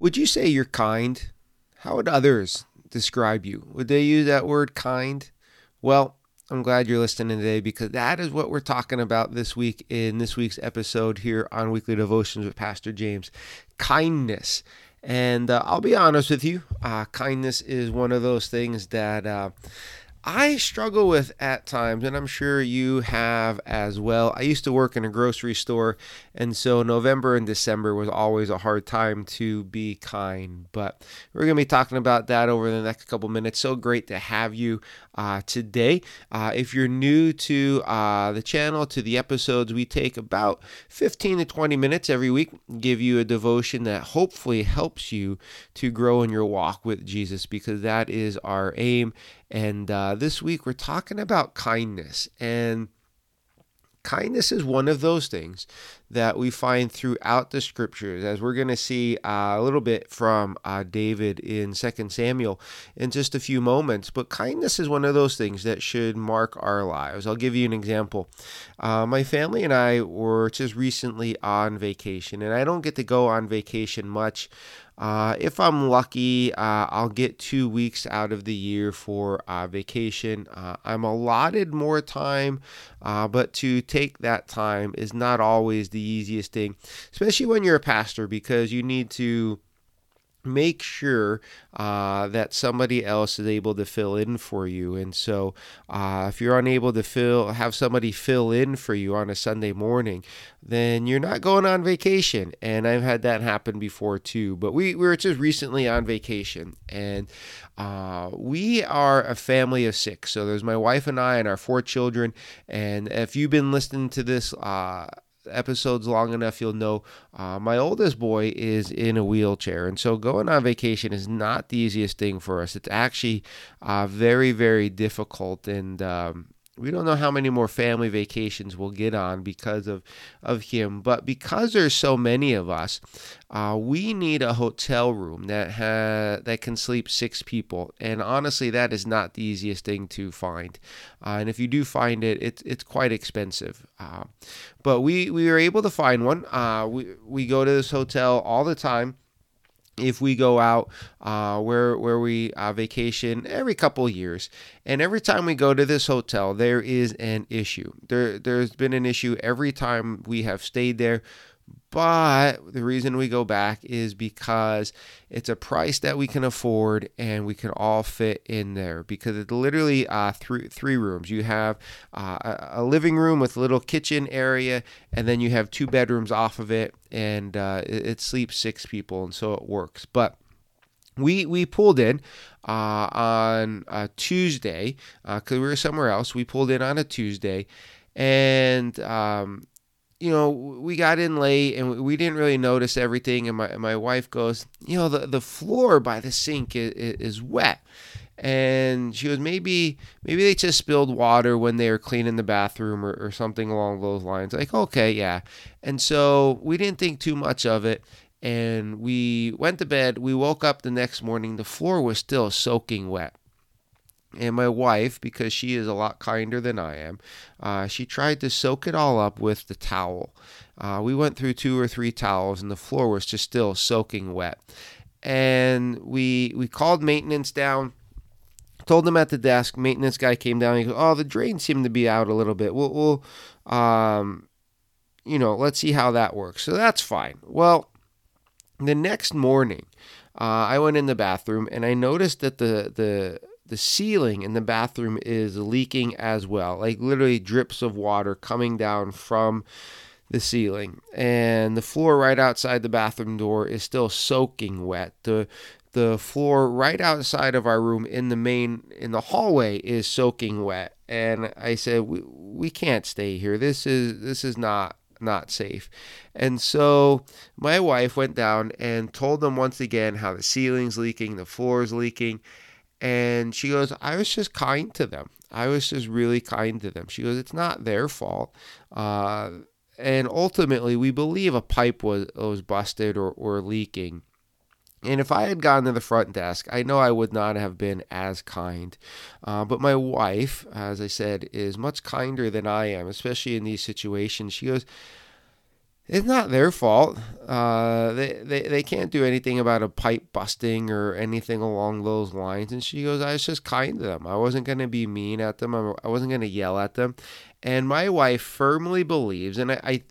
Would you say you're kind? How would others describe you? Would they use that word kind? Well, I'm glad you're listening today because that is what we're talking about this week in this week's episode here on Weekly Devotions with Pastor James kindness. And uh, I'll be honest with you, uh, kindness is one of those things that uh, I struggle with at times, and I'm sure you have as well. I used to work in a grocery store, and so November and December was always a hard time to be kind. But we're going to be talking about that over the next couple minutes. So great to have you uh, today. Uh, if you're new to uh, the channel, to the episodes, we take about 15 to 20 minutes every week, give you a devotion that hopefully helps you to grow in your walk with Jesus, because that is our aim and uh, this week we're talking about kindness. And kindness is one of those things that we find throughout the scriptures, as we're going to see uh, a little bit from uh, David in 2 Samuel in just a few moments. But kindness is one of those things that should mark our lives. I'll give you an example. Uh, my family and I were just recently on vacation, and I don't get to go on vacation much. Uh, if I'm lucky, uh, I'll get two weeks out of the year for uh, vacation. Uh, I'm allotted more time, uh, but to take that time is not always the easiest thing, especially when you're a pastor, because you need to make sure uh, that somebody else is able to fill in for you. And so, uh, if you're unable to fill, have somebody fill in for you on a Sunday morning, then you're not going on vacation. And I've had that happen before too. But we, we were just recently on vacation, and uh, we are a family of six. So there's my wife and I and our four children. And if you've been listening to this, uh, episodes long enough, you'll know uh, my oldest boy is in a wheelchair. And so going on vacation is not the easiest thing for us. It's actually uh, very, very difficult. And, um, we don't know how many more family vacations we'll get on because of of him but because there's so many of us uh, we need a hotel room that ha- that can sleep six people and honestly that is not the easiest thing to find uh, and if you do find it it's it's quite expensive uh, but we we were able to find one uh, we we go to this hotel all the time if we go out uh, where where we uh, vacation every couple years, and every time we go to this hotel, there is an issue. There there's been an issue every time we have stayed there. But the reason we go back is because it's a price that we can afford and we can all fit in there because it's literally uh, three, three rooms. You have uh, a living room with a little kitchen area, and then you have two bedrooms off of it, and uh, it, it sleeps six people, and so it works. But we we pulled in uh, on a Tuesday because uh, we were somewhere else. We pulled in on a Tuesday, and um, you know, we got in late and we didn't really notice everything. And my, my wife goes, you know, the, the floor by the sink is, is wet. And she goes, maybe maybe they just spilled water when they were cleaning the bathroom or, or something along those lines. Like, okay, yeah. And so we didn't think too much of it. And we went to bed. We woke up the next morning. The floor was still soaking wet and my wife, because she is a lot kinder than I am, uh, she tried to soak it all up with the towel. Uh, we went through two or three towels, and the floor was just still soaking wet. And we we called maintenance down, told them at the desk. Maintenance guy came down. He goes, "Oh, the drain seemed to be out a little bit. We'll, we'll um, you know, let's see how that works." So that's fine. Well, the next morning, uh, I went in the bathroom and I noticed that the the the ceiling in the bathroom is leaking as well, like literally drips of water coming down from the ceiling. And the floor right outside the bathroom door is still soaking wet. The the floor right outside of our room in the main in the hallway is soaking wet. And I said we, we can't stay here. This is this is not not safe. And so my wife went down and told them once again how the ceiling's leaking, the floor's leaking. And she goes, I was just kind to them. I was just really kind to them. She goes, It's not their fault. Uh, and ultimately, we believe a pipe was, was busted or, or leaking. And if I had gone to the front desk, I know I would not have been as kind. Uh, but my wife, as I said, is much kinder than I am, especially in these situations. She goes, it's not their fault. Uh, they, they, they can't do anything about a pipe busting or anything along those lines. And she goes, I was just kind to them. I wasn't going to be mean at them. I wasn't going to yell at them. And my wife firmly believes, and I, I,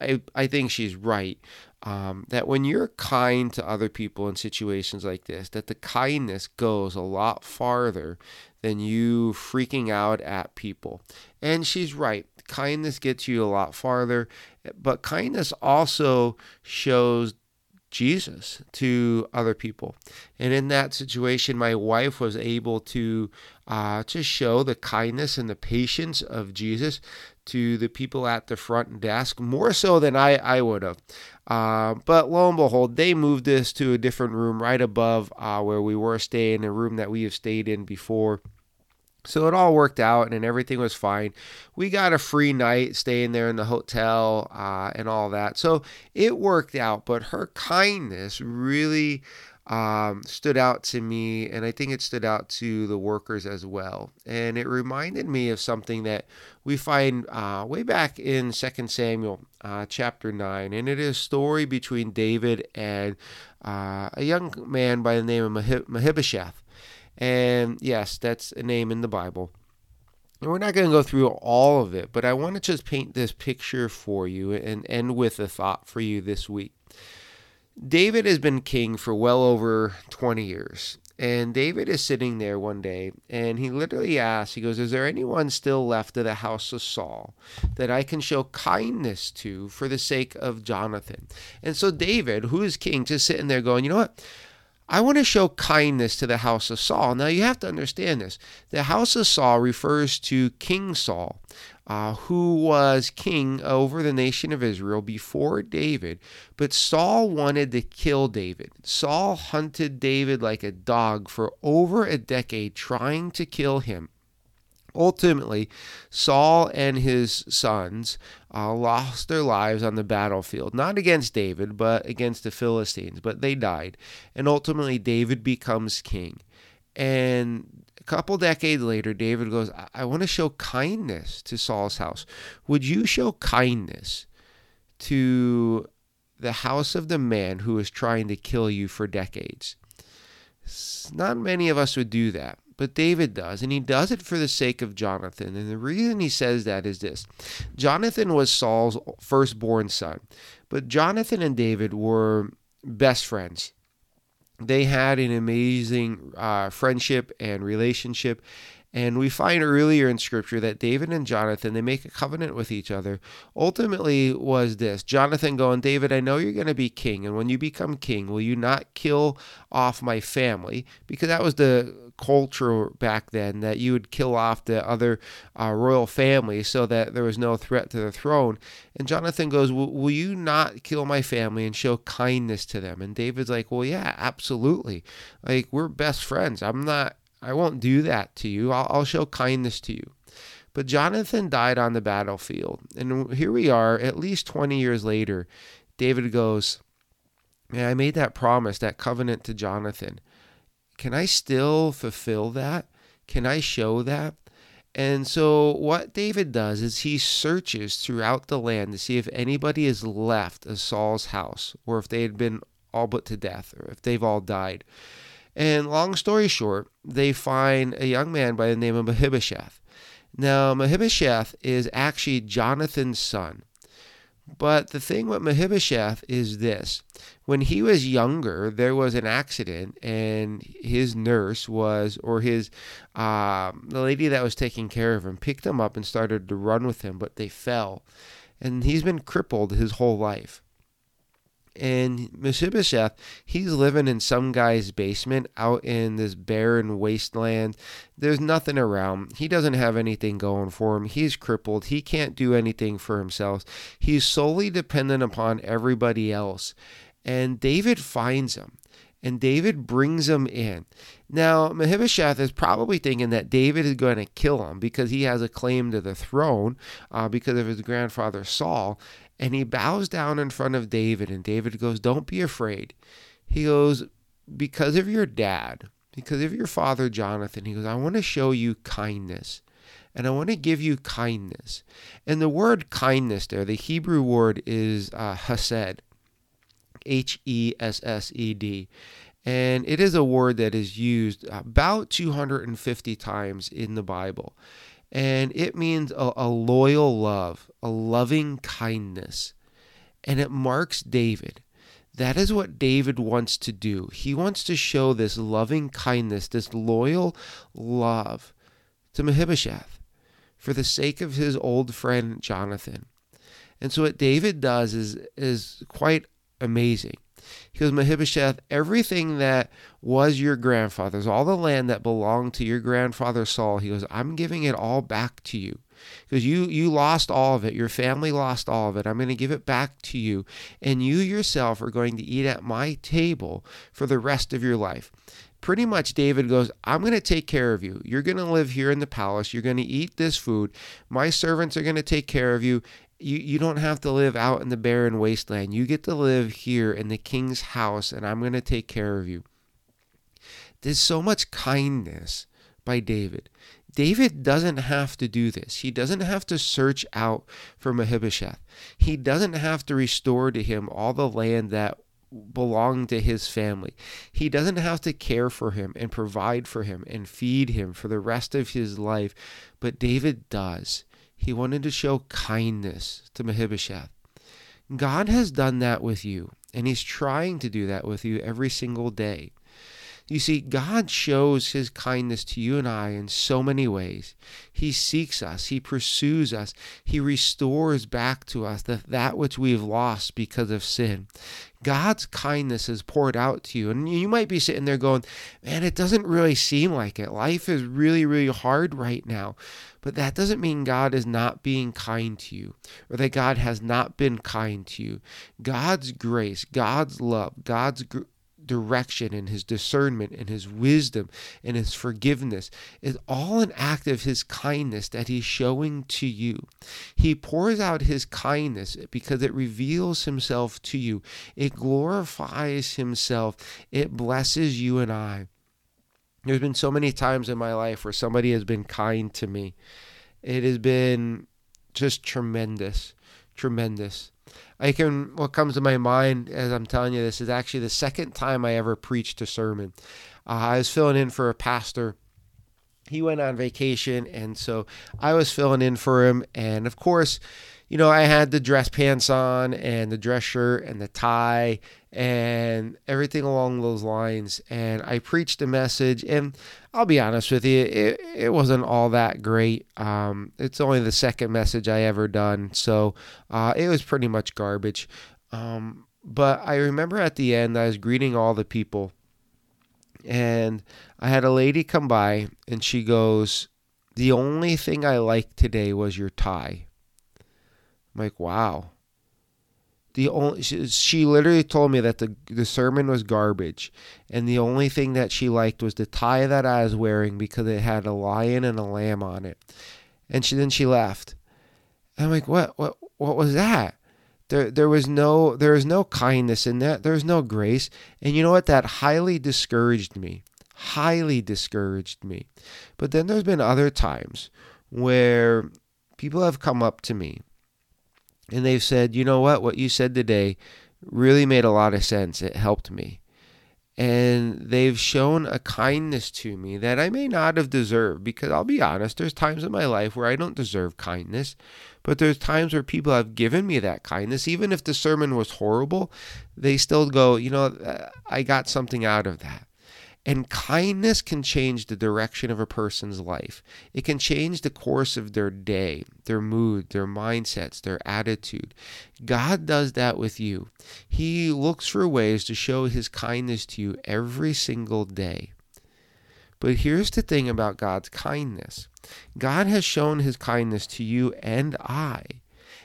I, I think she's right, um, that when you're kind to other people in situations like this, that the kindness goes a lot farther than you freaking out at people. And she's right. Kindness gets you a lot farther, but kindness also shows Jesus to other people. And in that situation, my wife was able to uh, show the kindness and the patience of Jesus to the people at the front desk, more so than I, I would have. Uh, but lo and behold, they moved us to a different room right above uh, where we were staying, a room that we have stayed in before. So it all worked out and everything was fine. We got a free night staying there in the hotel uh, and all that. So it worked out, but her kindness really um, stood out to me, and I think it stood out to the workers as well. And it reminded me of something that we find uh, way back in 2 Samuel uh, chapter 9, and it is a story between David and uh, a young man by the name of Mephibosheth. And yes, that's a name in the Bible. And we're not going to go through all of it, but I want to just paint this picture for you and end with a thought for you this week. David has been king for well over 20 years. And David is sitting there one day and he literally asks, he goes, Is there anyone still left of the house of Saul that I can show kindness to for the sake of Jonathan? And so David, who is king, just sitting there going, You know what? I want to show kindness to the house of Saul. Now, you have to understand this. The house of Saul refers to King Saul, uh, who was king over the nation of Israel before David. But Saul wanted to kill David. Saul hunted David like a dog for over a decade, trying to kill him. Ultimately, Saul and his sons uh, lost their lives on the battlefield, not against David, but against the Philistines, but they died. And ultimately, David becomes king. And a couple decades later, David goes, I, I want to show kindness to Saul's house. Would you show kindness to the house of the man who is trying to kill you for decades? Not many of us would do that. But David does, and he does it for the sake of Jonathan. And the reason he says that is this Jonathan was Saul's firstborn son, but Jonathan and David were best friends. They had an amazing uh, friendship and relationship, and we find earlier in scripture that David and Jonathan, they make a covenant with each other. Ultimately was this, Jonathan going, David, I know you're going to be king, and when you become king, will you not kill off my family? Because that was the culture back then that you would kill off the other uh, royal family so that there was no threat to the throne. And Jonathan goes, Will you not kill my family and show kindness to them? And David's like, Well, yeah, absolutely. Like, we're best friends. I'm not I won't do that to you. I'll, I'll show kindness to you. But Jonathan died on the battlefield. And here we are, at least 20 years later. David goes, Man, I made that promise, that covenant to Jonathan. Can I still fulfill that? Can I show that? And so, what David does is he searches throughout the land to see if anybody is left of Saul's house, or if they had been all put to death, or if they've all died. And long story short, they find a young man by the name of Mephibosheth. Now, Mephibosheth is actually Jonathan's son. But the thing with Mephibosheth is this when he was younger, there was an accident, and his nurse was, or his, uh, the lady that was taking care of him, picked him up and started to run with him, but they fell. And he's been crippled his whole life. And Mephibosheth, he's living in some guy's basement out in this barren wasteland. There's nothing around. He doesn't have anything going for him. He's crippled. He can't do anything for himself. He's solely dependent upon everybody else. And David finds him and David brings him in. Now, Mephibosheth is probably thinking that David is going to kill him because he has a claim to the throne uh, because of his grandfather Saul. And he bows down in front of David, and David goes, Don't be afraid. He goes, Because of your dad, because of your father Jonathan, he goes, I want to show you kindness and I want to give you kindness. And the word kindness there, the Hebrew word is uh, hesed. H E S S E D. And it is a word that is used about 250 times in the Bible. And it means a, a loyal love, a loving kindness. And it marks David. That is what David wants to do. He wants to show this loving kindness, this loyal love to Mephibosheth for the sake of his old friend Jonathan. And so what David does is is quite amazing. He goes, Mephibosheth, everything that was your grandfather's, all the land that belonged to your grandfather Saul, he goes, I'm giving it all back to you. Because you you lost all of it. Your family lost all of it. I'm going to give it back to you. And you yourself are going to eat at my table for the rest of your life pretty much David goes, I'm going to take care of you. You're going to live here in the palace. You're going to eat this food. My servants are going to take care of you you, you don't have to live out in the barren wasteland. You get to live here in the king's house, and I'm going to take care of you. There's so much kindness by David. David doesn't have to do this. He doesn't have to search out for Mephibosheth. He doesn't have to restore to him all the land that belonged to his family. He doesn't have to care for him and provide for him and feed him for the rest of his life, but David does. He wanted to show kindness to Mephibosheth. God has done that with you, and He's trying to do that with you every single day. You see, God shows his kindness to you and I in so many ways. He seeks us, he pursues us, he restores back to us that, that which we've lost because of sin. God's kindness is poured out to you. And you might be sitting there going, man, it doesn't really seem like it. Life is really, really hard right now. But that doesn't mean God is not being kind to you or that God has not been kind to you. God's grace, God's love, God's direction and his discernment and his wisdom and his forgiveness is all an act of his kindness that he's showing to you. He pours out his kindness because it reveals himself to you, it glorifies himself, it blesses you and I. There's been so many times in my life where somebody has been kind to me. It has been just tremendous, tremendous. I can what comes to my mind as I'm telling you this is actually the second time I ever preached a sermon. Uh, I was filling in for a pastor. He went on vacation, and so I was filling in for him. And of course, you know, I had the dress pants on and the dress shirt and the tie and everything along those lines. And I preached a message, and I'll be honest with you, it, it wasn't all that great. Um, it's only the second message I ever done, so uh, it was pretty much garbage. Um, but I remember at the end, I was greeting all the people, and I had a lady come by, and she goes, The only thing I liked today was your tie. I'm like, wow the only she, she literally told me that the the sermon was garbage and the only thing that she liked was the tie that I was wearing because it had a lion and a lamb on it. And she then she left. And I'm like, "What what what was that?" There there was no there was no kindness in that. There was no grace. And you know what? That highly discouraged me. Highly discouraged me. But then there's been other times where people have come up to me and they've said, you know what, what you said today really made a lot of sense. It helped me. And they've shown a kindness to me that I may not have deserved because I'll be honest, there's times in my life where I don't deserve kindness, but there's times where people have given me that kindness. Even if the sermon was horrible, they still go, you know, uh, I got something out of that. And kindness can change the direction of a person's life. It can change the course of their day, their mood, their mindsets, their attitude. God does that with you. He looks for ways to show his kindness to you every single day. But here's the thing about God's kindness God has shown his kindness to you and I,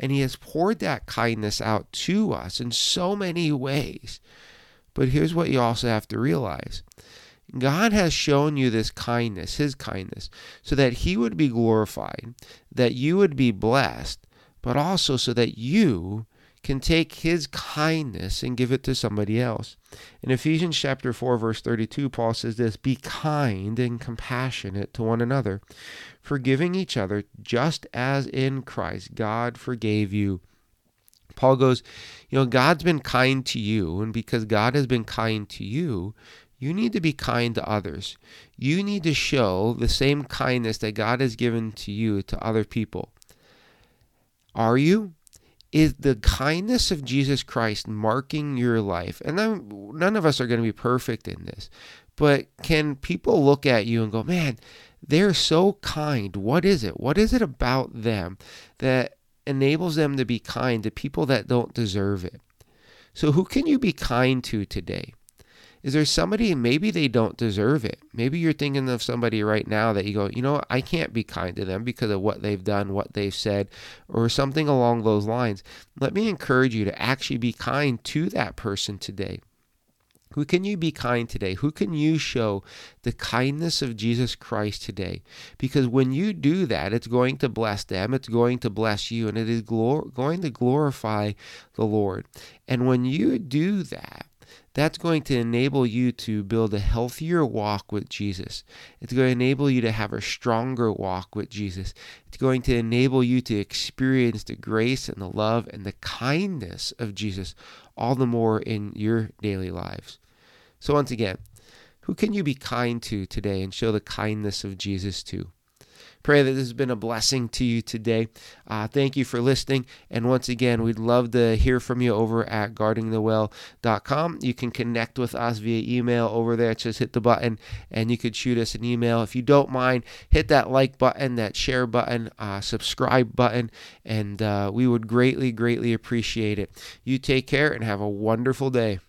and he has poured that kindness out to us in so many ways. But here's what you also have to realize God has shown you this kindness, His kindness, so that He would be glorified, that you would be blessed, but also so that you can take His kindness and give it to somebody else. In Ephesians chapter 4, verse 32, Paul says this Be kind and compassionate to one another, forgiving each other, just as in Christ God forgave you. Paul goes, You know, God's been kind to you, and because God has been kind to you, you need to be kind to others. You need to show the same kindness that God has given to you to other people. Are you? Is the kindness of Jesus Christ marking your life? And then none of us are going to be perfect in this, but can people look at you and go, man, they're so kind. What is it? What is it about them that enables them to be kind to people that don't deserve it. So, who can you be kind to today? Is there somebody, maybe they don't deserve it? Maybe you're thinking of somebody right now that you go, you know, I can't be kind to them because of what they've done, what they've said, or something along those lines. Let me encourage you to actually be kind to that person today. Who can you be kind today? Who can you show the kindness of Jesus Christ today? Because when you do that, it's going to bless them, it's going to bless you, and it is glor- going to glorify the Lord. And when you do that, that's going to enable you to build a healthier walk with Jesus. It's going to enable you to have a stronger walk with Jesus. It's going to enable you to experience the grace and the love and the kindness of Jesus all the more in your daily lives. So, once again, who can you be kind to today and show the kindness of Jesus to? Pray that this has been a blessing to you today. Uh, thank you for listening. And once again, we'd love to hear from you over at guardingthewell.com. You can connect with us via email over there. Just hit the button and you could shoot us an email. If you don't mind, hit that like button, that share button, uh, subscribe button, and uh, we would greatly, greatly appreciate it. You take care and have a wonderful day.